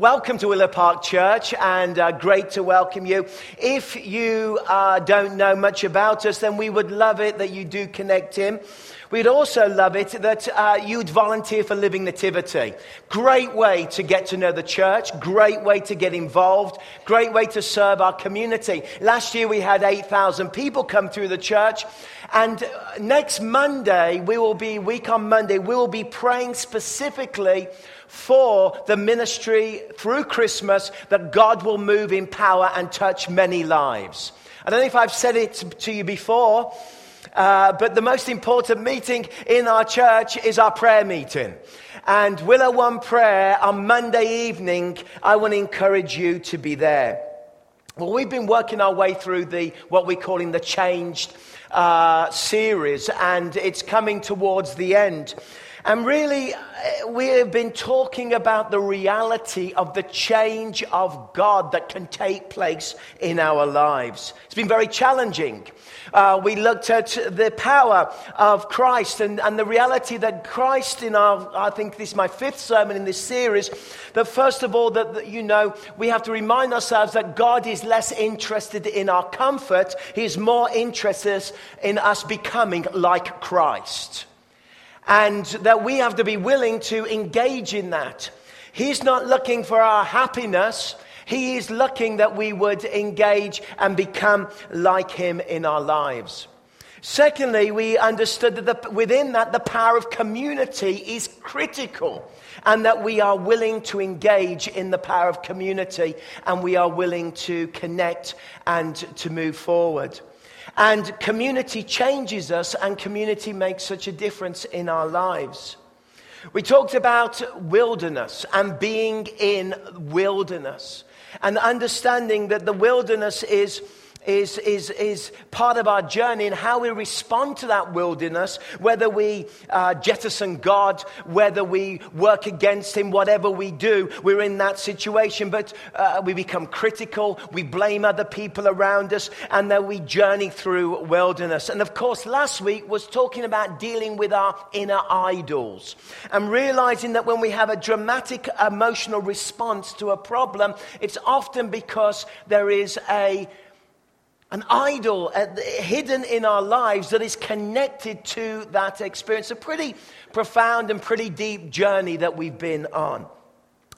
welcome to Willow Park Church and uh, great to welcome you. If you uh, don't know much about us, then we would love it that you do connect in. We'd also love it that uh, you'd volunteer for Living Nativity. Great way to get to know the church, great way to get involved, great way to serve our community. Last year we had 8,000 people come through the church. And uh, next Monday, we will be, week on Monday, we will be praying specifically for the ministry through Christmas that God will move in power and touch many lives. I don't know if I've said it to you before, uh, but the most important meeting in our church is our prayer meeting. And Willow One Prayer on Monday evening, I want to encourage you to be there. Well, we've been working our way through the what we're calling the changed uh, series, and it's coming towards the end. And really, uh, we have been talking about the reality of the change of God that can take place in our lives. It's been very challenging. Uh, we looked at the power of Christ and, and the reality that Christ, in our, I think this is my fifth sermon in this series, that first of all, that, that you know, we have to remind ourselves that God is less interested in our comfort, He is more interested in us becoming like Christ. And that we have to be willing to engage in that. He's not looking for our happiness. He is looking that we would engage and become like Him in our lives. Secondly, we understood that the, within that, the power of community is critical and that we are willing to engage in the power of community and we are willing to connect and to move forward. And community changes us and community makes such a difference in our lives. We talked about wilderness and being in wilderness and understanding that the wilderness is is, is, is part of our journey and how we respond to that wilderness, whether we uh, jettison God, whether we work against Him, whatever we do, we're in that situation. But uh, we become critical, we blame other people around us, and then we journey through wilderness. And of course, last week was talking about dealing with our inner idols and realizing that when we have a dramatic emotional response to a problem, it's often because there is a an idol hidden in our lives that is connected to that experience. A pretty profound and pretty deep journey that we've been on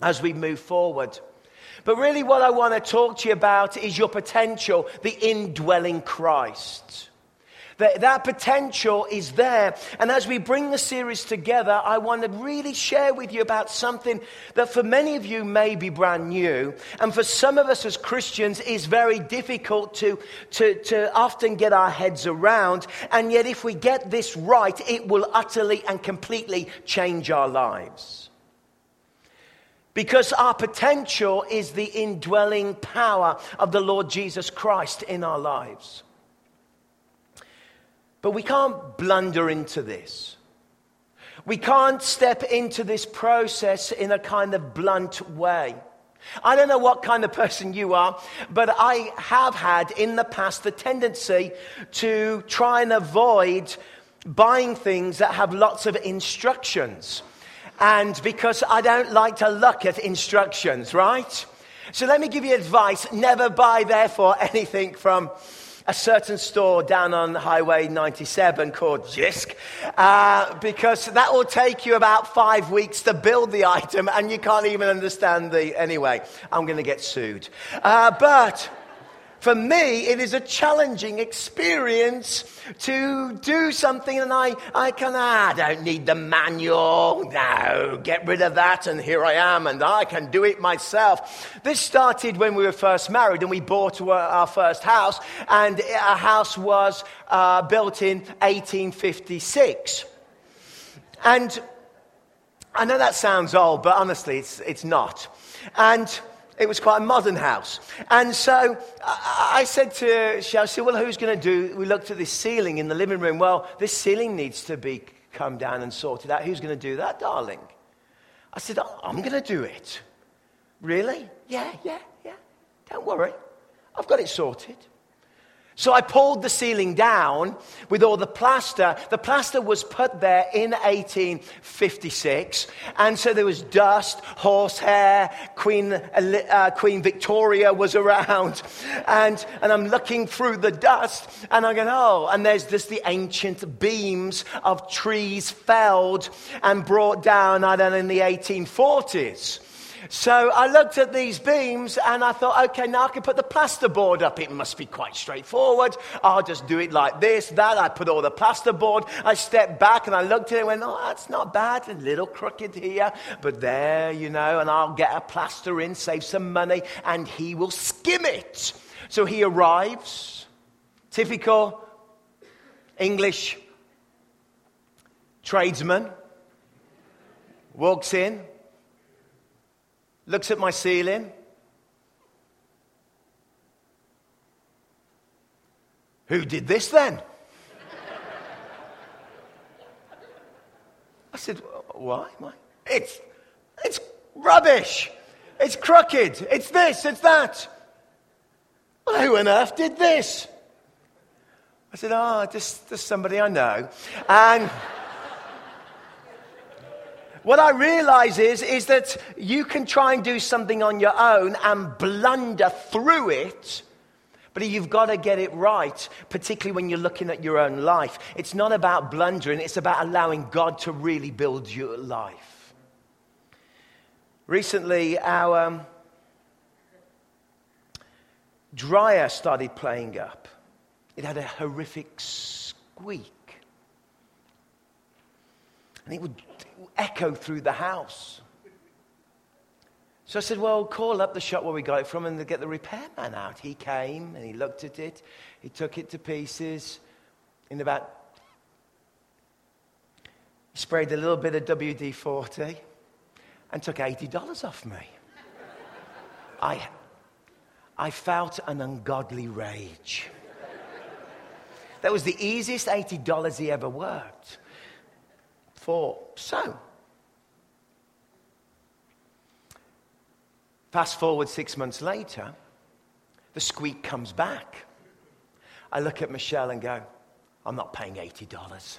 as we move forward. But really, what I want to talk to you about is your potential, the indwelling Christ. That, that potential is there. And as we bring the series together, I want to really share with you about something that for many of you may be brand new. And for some of us as Christians is very difficult to, to, to often get our heads around. And yet, if we get this right, it will utterly and completely change our lives. Because our potential is the indwelling power of the Lord Jesus Christ in our lives. But we can't blunder into this. We can't step into this process in a kind of blunt way. I don't know what kind of person you are, but I have had in the past the tendency to try and avoid buying things that have lots of instructions. And because I don't like to look at instructions, right? So let me give you advice. Never buy, therefore, anything from a certain store down on Highway 97 called JYSK, uh, because that will take you about five weeks to build the item and you can't even understand the. Anyway, I'm going to get sued. Uh, but for me, it is a challenging experience to do something, and I, I can, ah, I don't need the manual. No, get rid of that, and here I am, and I can do it myself. This started when we were first married, and we bought our first house, and our house was uh, built in 1856. And I know that sounds old, but honestly, it's, it's not. And it was quite a modern house. And so I said to Chelsea, well, who's going to do? We looked at this ceiling in the living room. Well, this ceiling needs to be come down and sorted out. Who's going to do that, darling? I said, oh, I'm going to do it. Really? Yeah, yeah, yeah. Don't worry. I've got it sorted. So I pulled the ceiling down with all the plaster. The plaster was put there in 1856. And so there was dust, horsehair, Queen, uh, Queen Victoria was around. And, and I'm looking through the dust and I'm going, oh, and there's just the ancient beams of trees felled and brought down, I don't know, in the 1840s. So I looked at these beams and I thought, okay, now I can put the plasterboard up. It must be quite straightforward. I'll just do it like this, that. I put all the plasterboard. I stepped back and I looked at it and went, oh, that's not bad. A little crooked here, but there, you know, and I'll get a plaster in, save some money, and he will skim it. So he arrives, typical English tradesman, walks in, looks at my ceiling. Who did this then? I said, Why? Why? It's, it's rubbish. It's crooked. It's this, it's that. Well, who on earth did this? I said, Oh, just, just somebody I know. And. What I realize is, is that you can try and do something on your own and blunder through it. But you've got to get it right, particularly when you're looking at your own life. It's not about blundering, it's about allowing God to really build your life. Recently, our um, dryer started playing up. It had a horrific squeak. And it would echo through the house. So I said, Well, call up the shop where we got it from and get the repairman out. He came and he looked at it. He took it to pieces in about, he sprayed a little bit of WD 40 and took $80 off me. I, I felt an ungodly rage. That was the easiest $80 he ever worked for. So, fast forward six months later, the squeak comes back. I look at Michelle and go, I'm not paying $80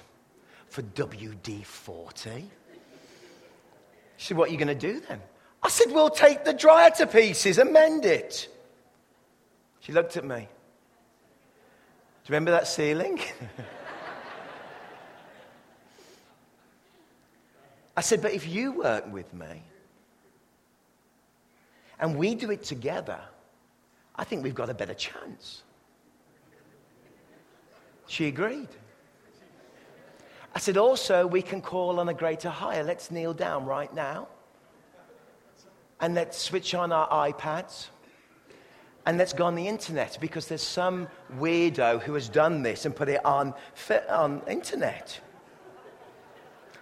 for WD 40. She said, What are you going to do then? I said, We'll take the dryer to pieces and mend it. She looked at me. Do you remember that ceiling? I said, But if you work with me and we do it together, I think we've got a better chance. She agreed. I said, Also, we can call on a greater higher. Let's kneel down right now and let's switch on our iPads and let's go on the internet because there's some weirdo who has done this and put it on, on internet.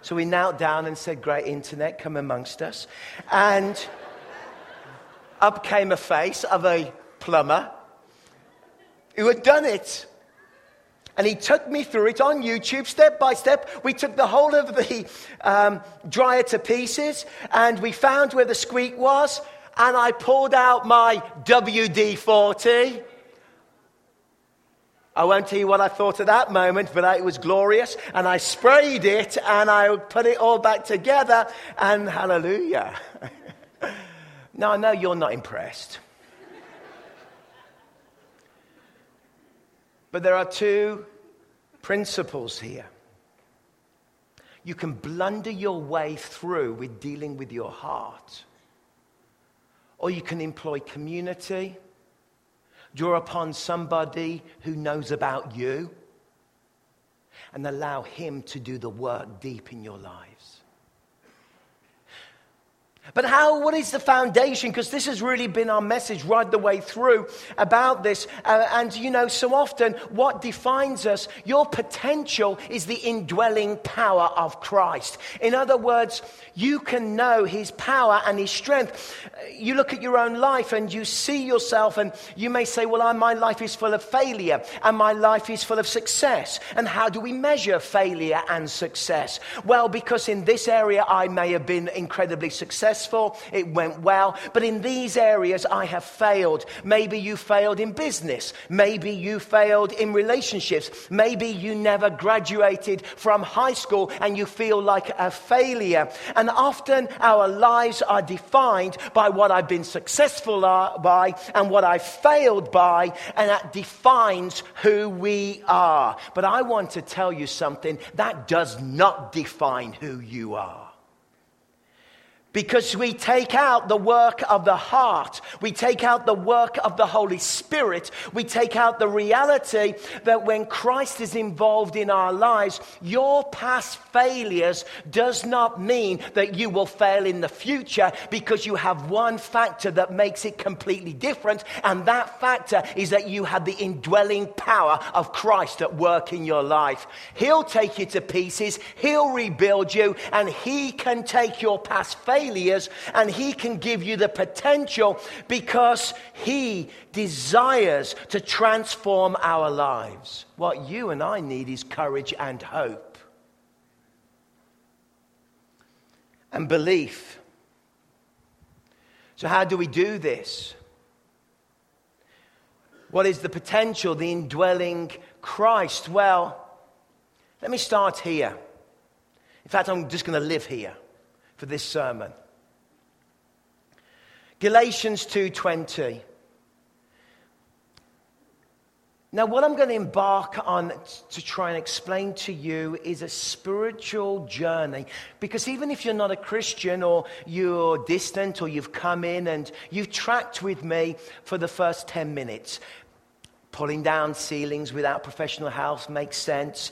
So we knelt down and said, Great internet, come amongst us. And up came a face of a plumber who had done it. And he took me through it on YouTube, step by step. We took the whole of the um, dryer to pieces and we found where the squeak was. And I pulled out my WD 40 I won't tell you what I thought at that moment, but it was glorious. And I sprayed it and I put it all back together, and hallelujah. now, I know you're not impressed. but there are two principles here. You can blunder your way through with dealing with your heart, or you can employ community draw upon somebody who knows about you and allow him to do the work deep in your lives. But how, what is the foundation? Because this has really been our message right the way through about this. Uh, and you know, so often what defines us, your potential is the indwelling power of Christ. In other words, you can know his power and his strength. You look at your own life and you see yourself, and you may say, Well, I, my life is full of failure and my life is full of success. And how do we measure failure and success? Well, because in this area I may have been incredibly successful successful, it went well, but in these areas I have failed. Maybe you failed in business. Maybe you failed in relationships. Maybe you never graduated from high school and you feel like a failure. And often our lives are defined by what I've been successful by and what I failed by, and that defines who we are. But I want to tell you something that does not define who you are. Because we take out the work of the heart. We take out the work of the Holy Spirit. We take out the reality that when Christ is involved in our lives, your past failures does not mean that you will fail in the future because you have one factor that makes it completely different. And that factor is that you have the indwelling power of Christ at work in your life. He'll take you to pieces. He'll rebuild you and he can take your past failures failures and He can give you the potential because He desires to transform our lives. What you and I need is courage and hope and belief. So, how do we do this? What is the potential, the indwelling Christ? Well, let me start here. In fact, I'm just going to live here for this sermon. Galatians 2:20. Now, what I'm going to embark on to try and explain to you is a spiritual journey. Because even if you're not a Christian or you're distant or you've come in and you've tracked with me for the first 10 minutes, pulling down ceilings without professional help makes sense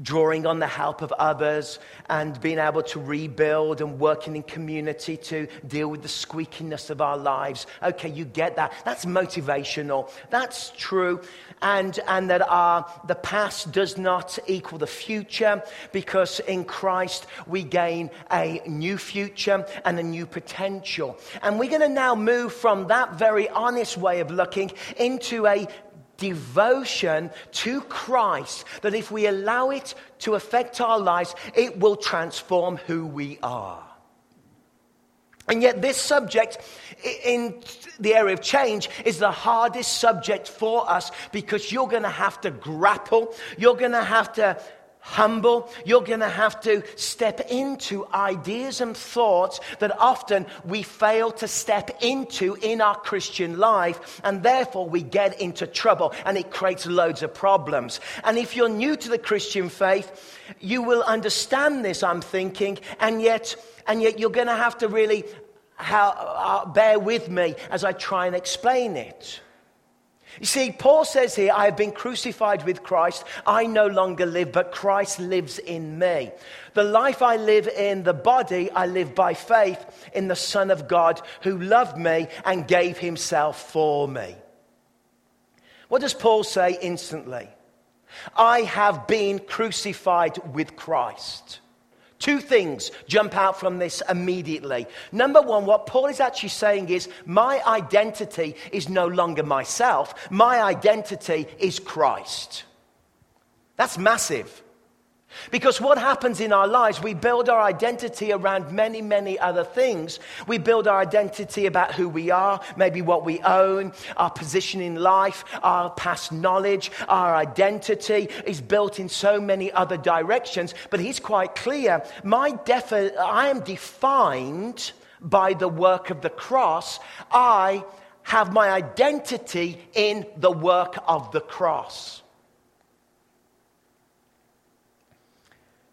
drawing on the help of others and being able to rebuild and working in community to deal with the squeakiness of our lives. Okay, you get that. That's motivational. That's true. And, and that our, the past does not equal the future because in Christ we gain a new future and a new potential. And we're going to now move from that very honest way of looking into a devotion to Christ that if we allow it to affect our lives, it will transform who we are. And yet, this subject in the area of change is the hardest subject for us because you're going to have to grapple, you're going to have to humble. You're going to have to step into ideas and thoughts that often we fail to step into in our Christian life, and therefore we get into trouble and it creates loads of problems. And if you're new to the Christian faith, you will understand this, I'm thinking, and yet, and yet you're going to have to really uh, bear with me as I try and explain it. You see, Paul says here, I have been crucified with Christ. I no longer live, but Christ lives in me. The life I live in the body, I live by faith in the Son of God who loved me and gave himself for me. What does Paul say instantly? I have been crucified with Christ. Two things jump out from this immediately. Number one, what Paul is actually saying is, my identity is no longer myself, my identity is Christ. That's massive. Because what happens in our lives, we build our identity around many, many other things. We build our identity about who we are, maybe what we own, our position in life, our past knowledge. Our identity is built in so many other directions. But he's quite clear my defi- I am defined by the work of the cross. I have my identity in the work of the cross.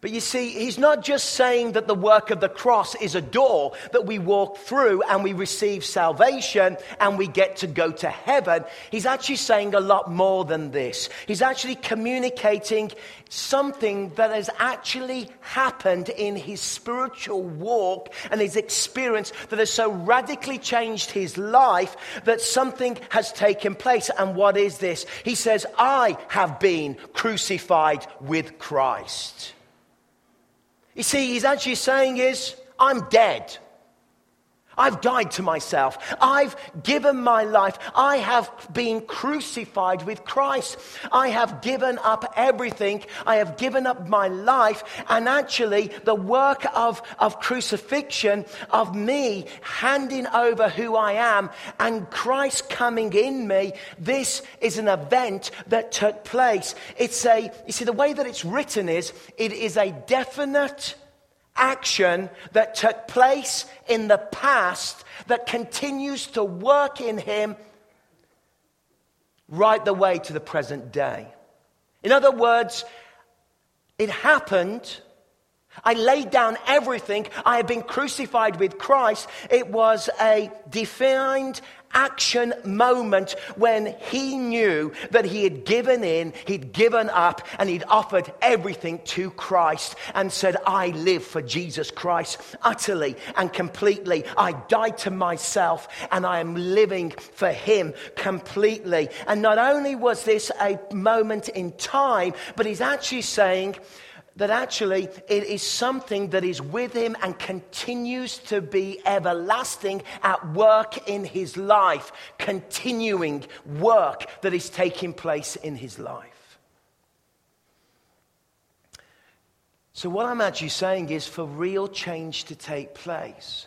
But you see, he's not just saying that the work of the cross is a door that we walk through and we receive salvation and we get to go to heaven. He's actually saying a lot more than this. He's actually communicating something that has actually happened in his spiritual walk and his experience that has so radically changed his life that something has taken place. And what is this? He says, I have been crucified with Christ. You see, he's actually saying is, I'm dead. I've died to myself. I've given my life. I have been crucified with Christ. I have given up everything. I have given up my life. And actually, the work of, of crucifixion, of me handing over who I am and Christ coming in me, this is an event that took place. It's a, you see, the way that it's written is, it is a definite action that took place in the past that continues to work in him right the way to the present day. In other words, it happened. I laid down everything. I had been crucified with Christ. It was a defined action moment when he knew that he had given in, he'd given up, and he'd offered everything to Christ and said, I live for Jesus Christ utterly and completely. I died to myself and I am living for him completely. And not only was this a moment in time, but he's actually saying, that actually it is something that is with him and continues to be everlasting at work in his life, continuing work that is taking place in his life. So, what I'm actually saying is for real change to take place,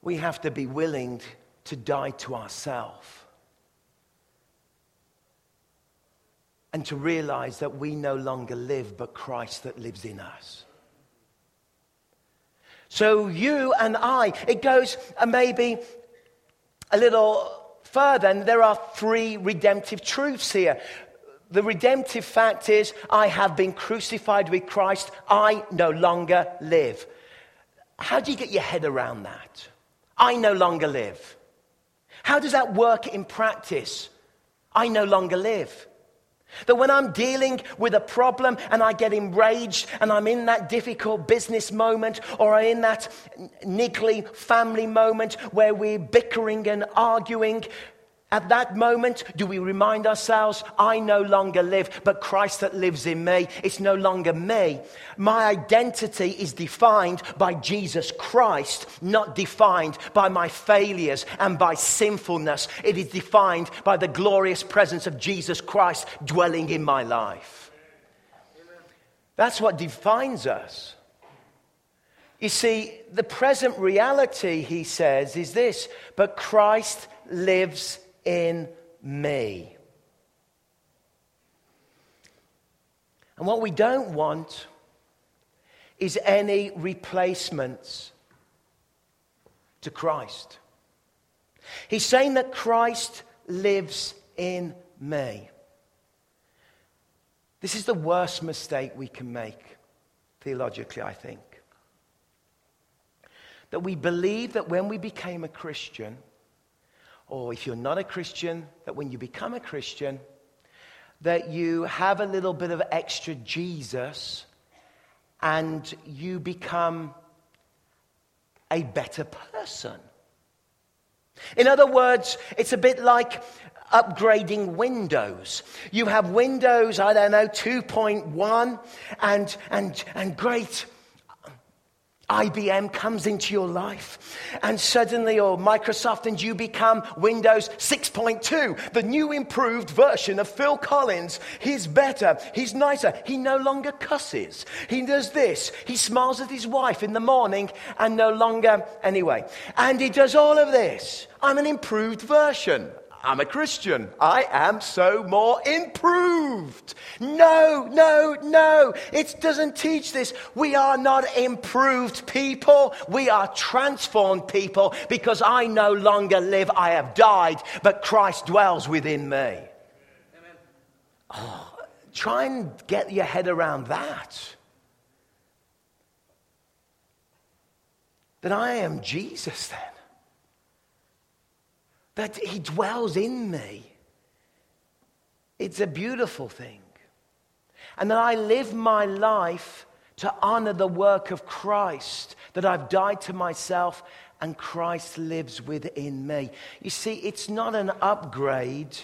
we have to be willing to die to ourselves and to realize that we no longer live, but Christ that lives in us. So you and I, it goes uh, maybe a little further, and there are three redemptive truths here. The redemptive fact is, I have been crucified with Christ, I no longer live. How do you get your head around that? I no longer live. How does that work in practice? I no longer live. That when I'm dealing with a problem and I get enraged and I'm in that difficult business moment or I'm in that niggly family moment where we're bickering and arguing, at that moment, do we remind ourselves, I no longer live, but Christ that lives in me? It's no longer me. My identity is defined by Jesus Christ, not defined by my failures and by sinfulness. It is defined by the glorious presence of Jesus Christ dwelling in my life. That's what defines us. You see, the present reality, he says, is this, but Christ lives in me. And what we don't want is any replacements to Christ. He's saying that Christ lives in me. This is the worst mistake we can make, theologically, I think. That we believe that when we became a Christian, or if you're not a Christian, that when you become a Christian, that you have a little bit of extra Jesus and you become a better person. In other words, it's a bit like upgrading Windows. You have Windows, I don't know, 2.1, and, and, and great IBM comes into your life and suddenly, or Microsoft, and you become Windows 6.2, the new improved version of Phil Collins. He's better, he's nicer, he no longer cusses. He does this, he smiles at his wife in the morning and no longer, anyway. And he does all of this. I'm an improved version. I'm a Christian. I am so more improved. No, no, no. It doesn't teach this. We are not improved people. We are transformed people because I no longer live. I have died, but Christ dwells within me. Amen. Oh, try and get your head around that. That I am Jesus then that He dwells in me. It's a beautiful thing. And that I live my life to honor the work of Christ, that I've died to myself and Christ lives within me. You see, it's not an upgrade,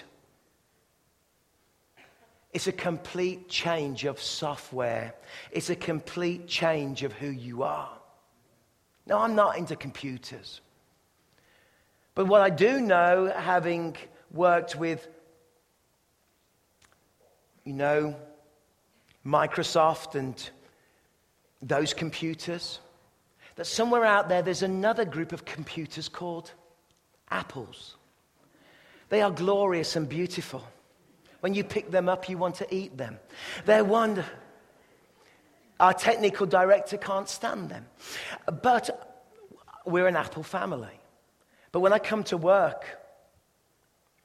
it's a complete change of software, it's a complete change of who you are. Now, I'm not into computers. But what I do know, having worked with, you know, Microsoft and those computers, that somewhere out there there's another group of computers called apples. They are glorious and beautiful. When you pick them up, you want to eat them. They're wonderful. Our technical director can't stand them. But we're an Apple family. But when I come to work,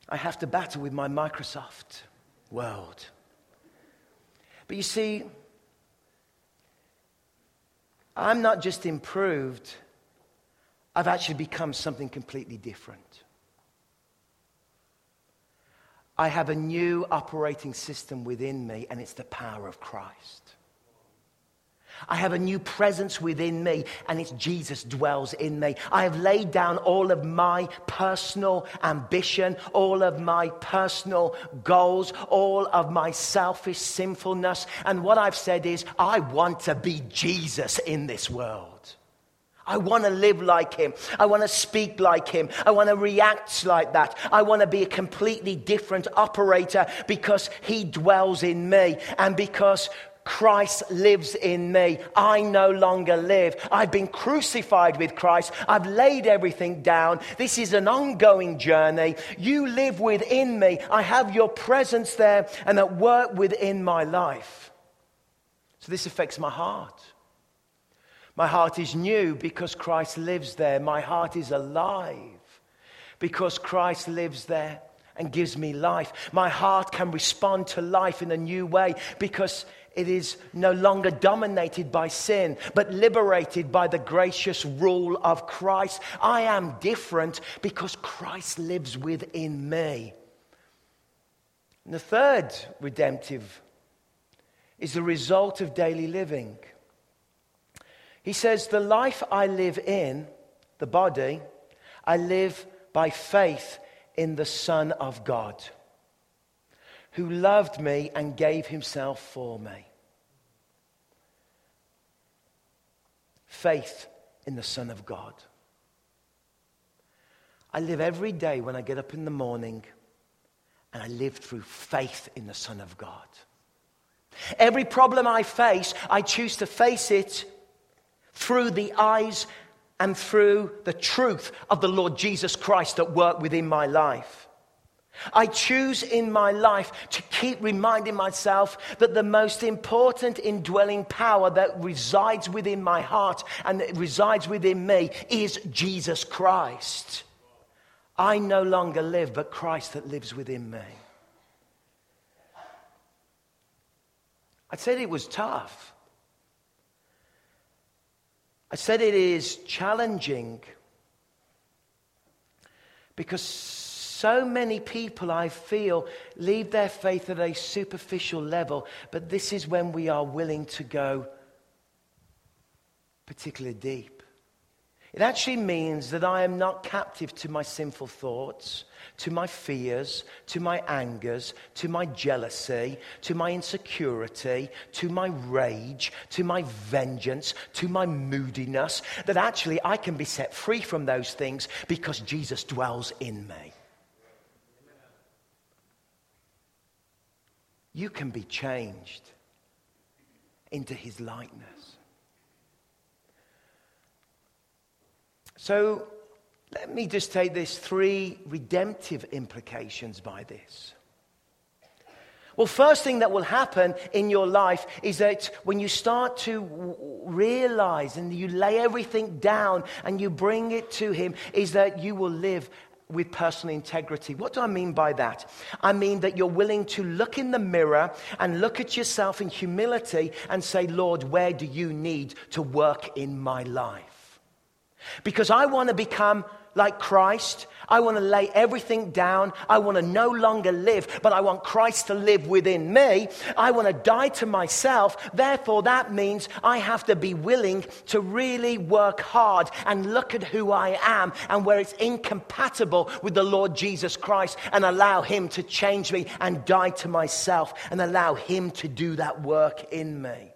I have to battle with my Microsoft world. But you see, I'm not just improved, I've actually become something completely different. I have a new operating system within me, and it's the power of Christ. I have a new presence within me, and it's Jesus dwells in me. I have laid down all of my personal ambition, all of my personal goals, all of my selfish sinfulness. And what I've said is, I want to be Jesus in this world. I want to live like him. I want to speak like him. I want to react like that. I want to be a completely different operator because he dwells in me and because Christ lives in me. I no longer live. I've been crucified with Christ. I've laid everything down. This is an ongoing journey. You live within me. I have your presence there and at work within my life. So this affects my heart. My heart is new because Christ lives there. My heart is alive because Christ lives there and gives me life. My heart can respond to life in a new way because it is no longer dominated by sin, but liberated by the gracious rule of Christ. I am different because Christ lives within me. And the third redemptive is the result of daily living. He says, The life I live in, the body, I live by faith in the Son of God, who loved me and gave himself for me. Faith in the Son of God. I live every day when I get up in the morning and I live through faith in the Son of God. Every problem I face, I choose to face it through the eyes and through the truth of the Lord Jesus Christ at work within my life. I choose in my life to keep reminding myself that the most important indwelling power that resides within my heart and that resides within me is Jesus Christ. I no longer live, but Christ that lives within me. I said it was tough. I said it is challenging because so many people, I feel, leave their faith at a superficial level, but this is when we are willing to go particularly deep. It actually means that I am not captive to my sinful thoughts, to my fears, to my angers, to my jealousy, to my insecurity, to my rage, to my vengeance, to my moodiness. That actually I can be set free from those things because Jesus dwells in me. You can be changed into his likeness. So let me just take this three redemptive implications by this. Well, first thing that will happen in your life is that when you start to realize and you lay everything down and you bring it to Him, is that you will live with personal integrity. What do I mean by that? I mean that you're willing to look in the mirror and look at yourself in humility and say, Lord, where do you need to work in my life? Because I want to become like Christ. I want to lay everything down. I want to no longer live, but I want Christ to live within me. I want to die to myself. Therefore, that means I have to be willing to really work hard and look at who I am and where it's incompatible with the Lord Jesus Christ and allow Him to change me and die to myself and allow Him to do that work in me.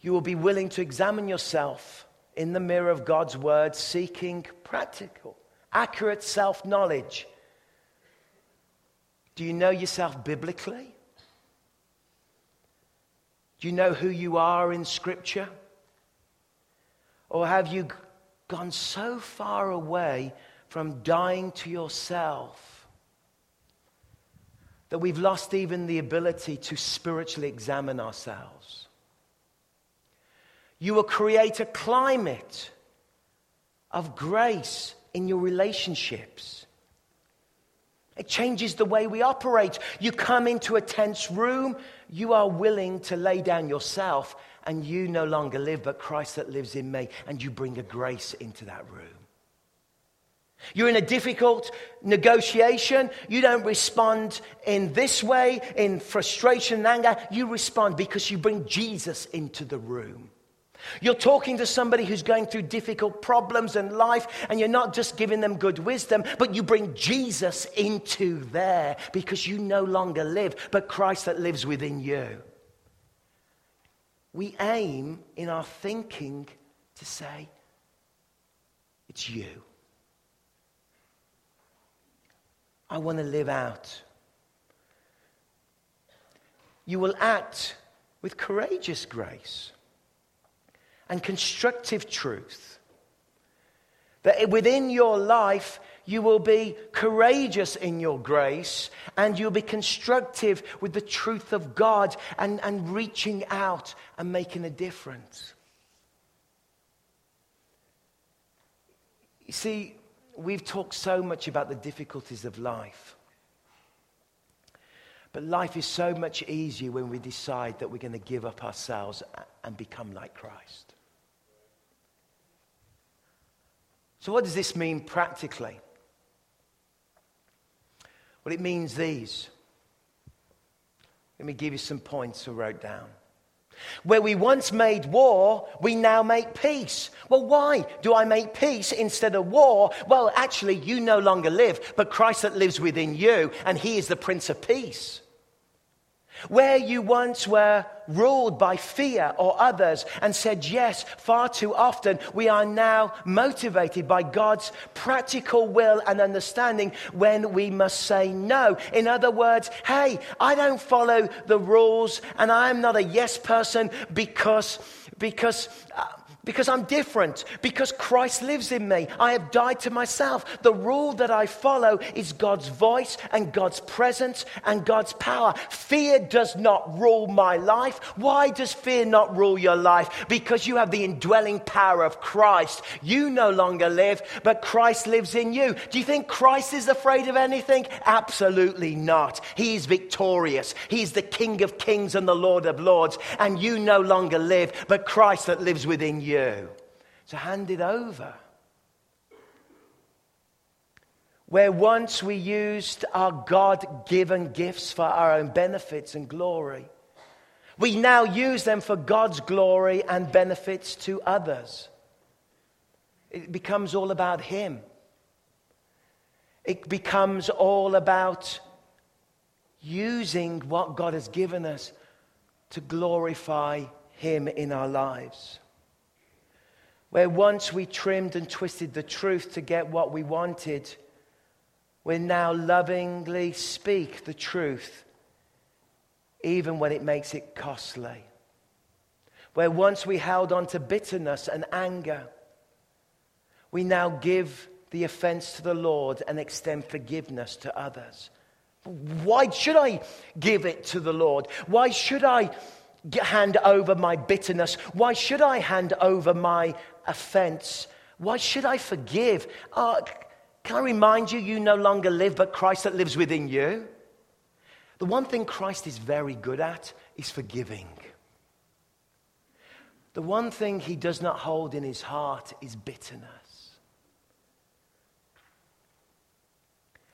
You will be willing to examine yourself in the mirror of God's word, seeking practical, accurate self knowledge. Do you know yourself biblically? Do you know who you are in Scripture? Or have you gone so far away from dying to yourself that we've lost even the ability to spiritually examine ourselves? You will create a climate of grace in your relationships. It changes the way we operate. You come into a tense room, you are willing to lay down yourself, and you no longer live, but Christ that lives in me, and you bring a grace into that room. You're in a difficult negotiation. You don't respond in this way, in frustration and anger. You respond because you bring Jesus into the room. You're talking to somebody who's going through difficult problems in life, and you're not just giving them good wisdom, but you bring Jesus into there because you no longer live, but Christ that lives within you. We aim in our thinking to say, It's you. I want to live out. You will act with courageous grace and constructive truth. That within your life, you will be courageous in your grace and you'll be constructive with the truth of God and, and reaching out and making a difference. You see, we've talked so much about the difficulties of life. But life is so much easier when we decide that we're going to give up ourselves and become like Christ. So, what does this mean practically? Well, it means these. Let me give you some points I wrote down. Where we once made war, we now make peace. Well, why do I make peace instead of war? Well, actually, you no longer live, but Christ that lives within you, and He is the Prince of Peace. Where you once were ruled by fear or others and said yes far too often, we are now motivated by God's practical will and understanding when we must say no. In other words, hey, I don't follow the rules and I am not a yes person because, because, uh, because I'm different, because Christ lives in me. I have died to myself. The rule that I follow is God's voice and God's presence and God's power. Fear does not rule my life. Why does fear not rule your life? Because you have the indwelling power of Christ. You no longer live, but Christ lives in you. Do you think Christ is afraid of anything? Absolutely not. He is victorious. He's the King of kings and the Lord of lords. And you no longer live, but Christ that lives within you you. So hand it over. Where once we used our God given gifts for our own benefits and glory, we now use them for God's glory and benefits to others. It becomes all about Him. It becomes all about using what God has given us to glorify Him in our lives. Where once we trimmed and twisted the truth to get what we wanted, we now lovingly speak the truth, even when it makes it costly. Where once we held on to bitterness and anger, we now give the offense to the Lord and extend forgiveness to others. Why should I give it to the Lord? Why should I hand over my bitterness? Why should I hand over my offense? Why should I forgive? Uh, can I remind you, you no longer live, but Christ that lives within you? The one thing Christ is very good at is forgiving. The one thing he does not hold in his heart is bitterness.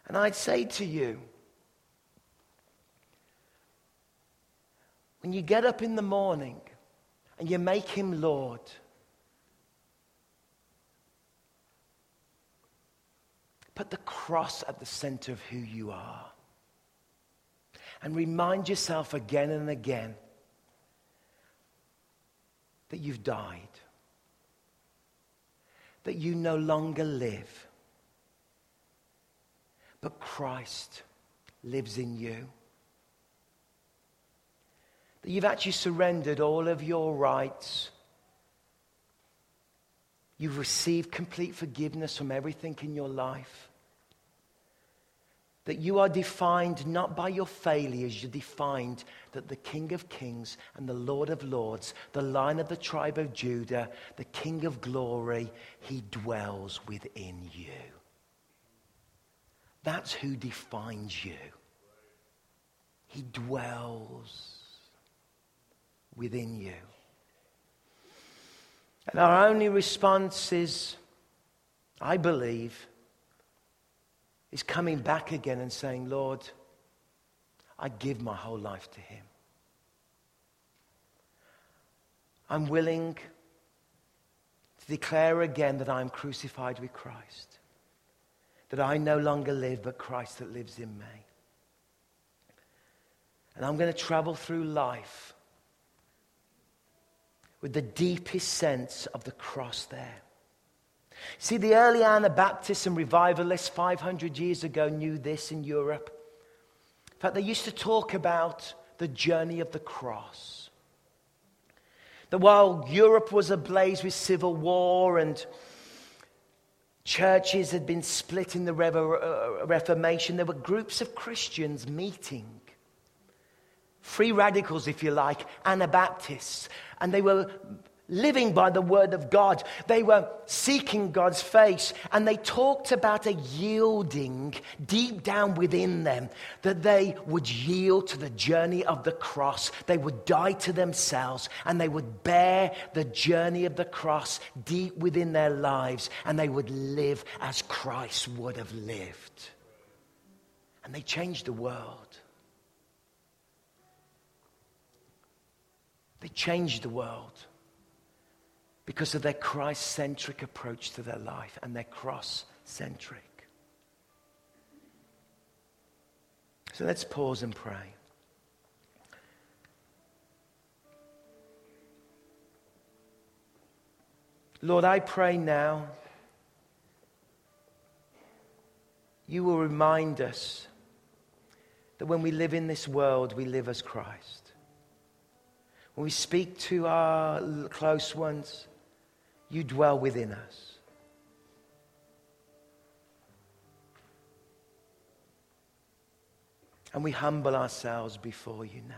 And I'd say to you, when you get up in the morning and you make him Lord, Put the cross at the center of who you are. And remind yourself again and again that you've died, that you no longer live, but Christ lives in you. That you've actually surrendered all of your rights. You've received complete forgiveness from everything in your life. That you are defined not by your failures, you're defined that the King of Kings and the Lord of Lords, the Lion of the tribe of Judah, the King of glory, he dwells within you. That's who defines you. He dwells within you. And our only response is, I believe, is coming back again and saying, Lord, I give my whole life to Him. I'm willing to declare again that I'm crucified with Christ, that I no longer live, but Christ that lives in me. And I'm going to travel through life with the deepest sense of the cross there. See, the early Anabaptists and revivalists 500 years ago knew this in Europe. In fact, they used to talk about the journey of the cross. That while Europe was ablaze with civil war and churches had been split in the uh, Reformation, there were groups of Christians meeting free radicals, if you like, Anabaptists. And they were living by the word of God. They were seeking God's face. And they talked about a yielding deep down within them that they would yield to the journey of the cross. They would die to themselves and they would bear the journey of the cross deep within their lives. And they would live as Christ would have lived. And they changed the world. They changed the world because of their Christ centric approach to their life and their cross centric. So let's pause and pray. Lord, I pray now you will remind us that when we live in this world, we live as Christ. When we speak to our close ones, you dwell within us. And we humble ourselves before you now.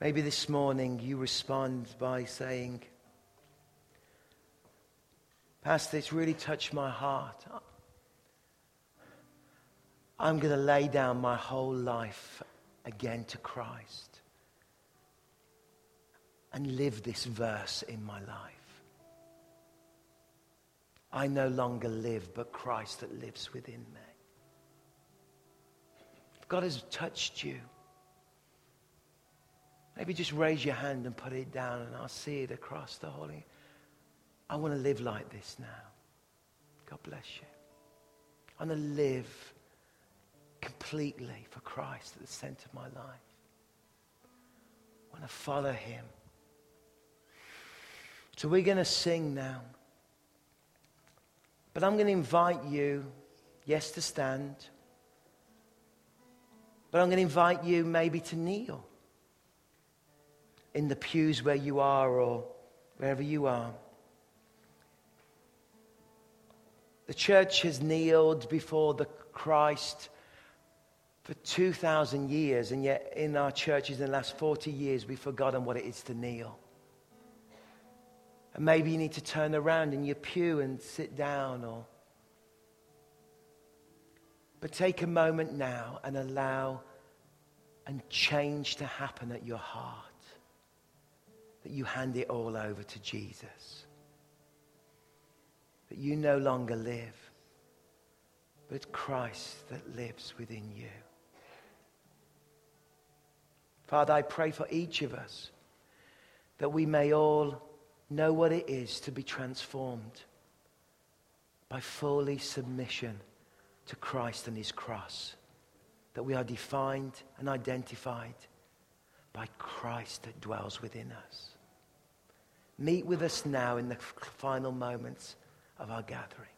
Maybe this morning you respond by saying, Pastor, it's really touched my heart. I'm going to lay down my whole life again to Christ and live this verse in my life. I no longer live, but Christ that lives within me. If God has touched you, maybe just raise your hand and put it down, and I'll see it across the holy. I want to live like this now. God bless you. I want to live completely for Christ at the center of my life. I want to follow him. So we're going to sing now. But I'm going to invite you, yes, to stand. But I'm going to invite you maybe to kneel in the pews where you are or wherever you are. The church has kneeled before the Christ for 2,000 years, and yet in our churches in the last 40 years, we've forgotten what it is to kneel. And maybe you need to turn around in your pew and sit down or. But take a moment now and allow and change to happen at your heart. That you hand it all over to Jesus. That you no longer live, but Christ that lives within you. Father, I pray for each of us that we may all know what it is to be transformed by fully submission to Christ and his cross. That we are defined and identified by Christ that dwells within us. Meet with us now in the final moments of our gathering.